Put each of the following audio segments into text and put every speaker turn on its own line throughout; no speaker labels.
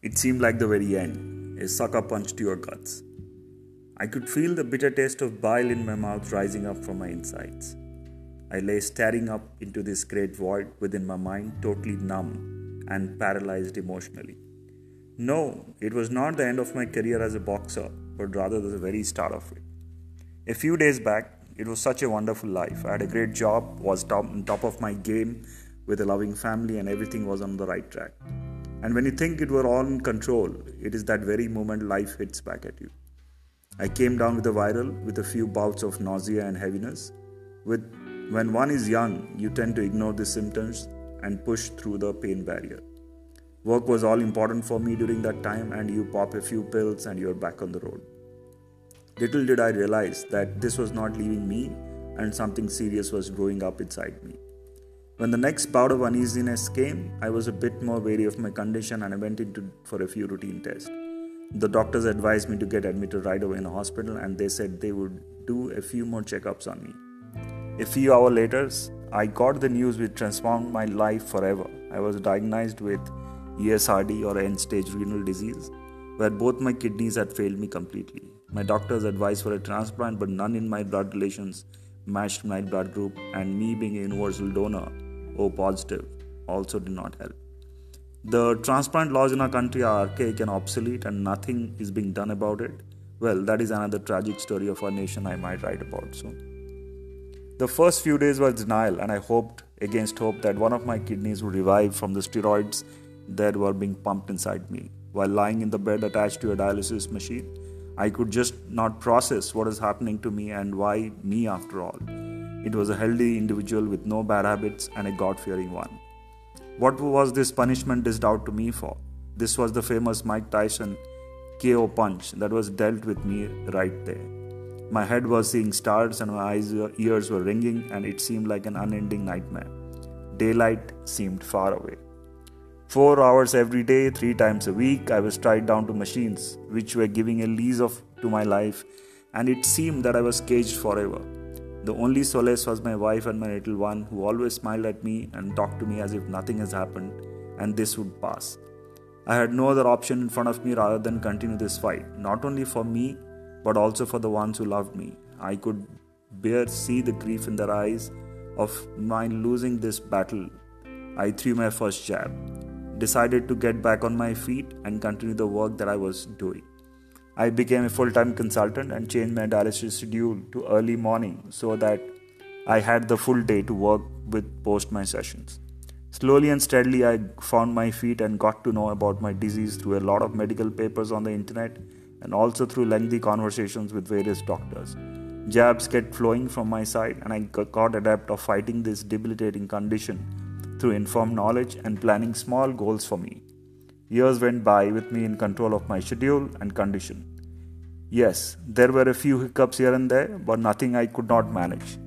It seemed like the very end, a sucker punch to your guts. I could feel the bitter taste of bile in my mouth rising up from my insides. I lay staring up into this great void within my mind, totally numb and paralyzed emotionally. No, it was not the end of my career as a boxer, but rather the very start of it. A few days back, it was such a wonderful life. I had a great job, was top, on top of my game with a loving family, and everything was on the right track. And when you think it were all in control, it is that very moment life hits back at you. I came down with a viral with a few bouts of nausea and heaviness. With when one is young, you tend to ignore the symptoms and push through the pain barrier. Work was all important for me during that time, and you pop a few pills and you're back on the road. Little did I realize that this was not leaving me and something serious was growing up inside me. When the next bout of uneasiness came, I was a bit more wary of my condition and I went into for a few routine tests. The doctors advised me to get admitted right away in a hospital and they said they would do a few more checkups on me. A few hours later, I got the news which transformed my life forever. I was diagnosed with ESRD or end stage renal disease, where both my kidneys had failed me completely. My doctors advised for a transplant, but none in my blood relations matched my blood group, and me being a universal donor, O positive, also did not help. The transplant laws in our country are archaic and obsolete, and nothing is being done about it. Well, that is another tragic story of our nation I might write about soon. The first few days were denial, and I hoped against hope that one of my kidneys would revive from the steroids that were being pumped inside me. While lying in the bed attached to a dialysis machine, I could just not process what is happening to me and why me after all. It was a healthy individual with no bad habits and a God fearing one. What was this punishment dished out to me for? This was the famous Mike Tyson KO punch that was dealt with me right there. My head was seeing stars and my eyes, ears were ringing, and it seemed like an unending nightmare. Daylight seemed far away. Four hours every day, three times a week, I was tied down to machines which were giving a lease of to my life, and it seemed that I was caged forever. The only solace was my wife and my little one, who always smiled at me and talked to me as if nothing has happened and this would pass. I had no other option in front of me rather than continue this fight, not only for me, but also for the ones who loved me. I could bear see the grief in their eyes of my losing this battle. I threw my first jab decided to get back on my feet and continue the work that I was doing. I became a full time consultant and changed my dialysis schedule to early morning so that I had the full day to work with post my sessions. Slowly and steadily, I found my feet and got to know about my disease through a lot of medical papers on the internet and also through lengthy conversations with various doctors. Jabs kept flowing from my side, and I got adept of fighting this debilitating condition through informed knowledge and planning small goals for me. Years went by with me in control of my schedule and condition. Yes, there were a few hiccups here and there, but nothing I could not manage.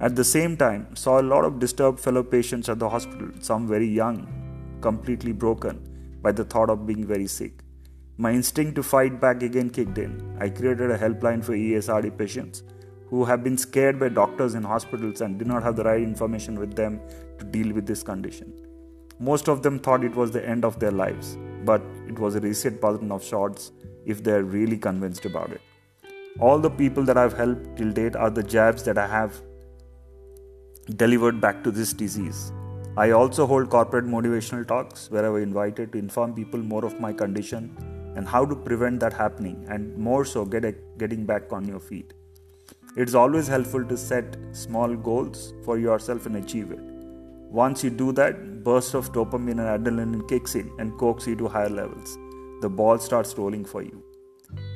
At the same time, saw a lot of disturbed fellow patients at the hospital, some very young, completely broken by the thought of being very sick. My instinct to fight back again kicked in. I created a helpline for ESRD patients who have been scared by doctors in hospitals and did not have the right information with them to deal with this condition. Most of them thought it was the end of their lives, but it was a reset button of sorts if they're really convinced about it. All the people that I've helped till date are the jabs that I have delivered back to this disease. I also hold corporate motivational talks where I was invited to inform people more of my condition and how to prevent that happening and more so get a, getting back on your feet. It's always helpful to set small goals for yourself and achieve it. Once you do that, bursts of dopamine and adrenaline kicks in and coax you to higher levels. The ball starts rolling for you.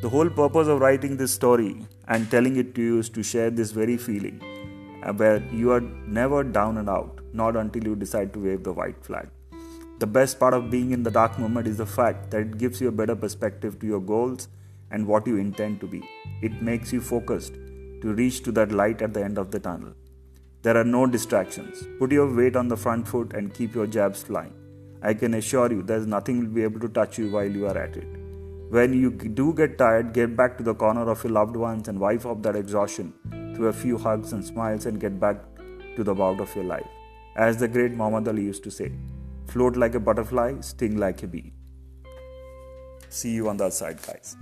The whole purpose of writing this story and telling it to you is to share this very feeling uh, where you are never down and out, not until you decide to wave the white flag. The best part of being in the dark moment is the fact that it gives you a better perspective to your goals and what you intend to be. It makes you focused to reach to that light at the end of the tunnel. There are no distractions. Put your weight on the front foot and keep your jabs flying. I can assure you there's nothing will be able to touch you while you are at it. When you do get tired, get back to the corner of your loved ones and wipe off that exhaustion through a few hugs and smiles and get back to the bout of your life. As the great Muhammad Ali used to say, float like a butterfly, sting like a bee. See you on the other side, guys.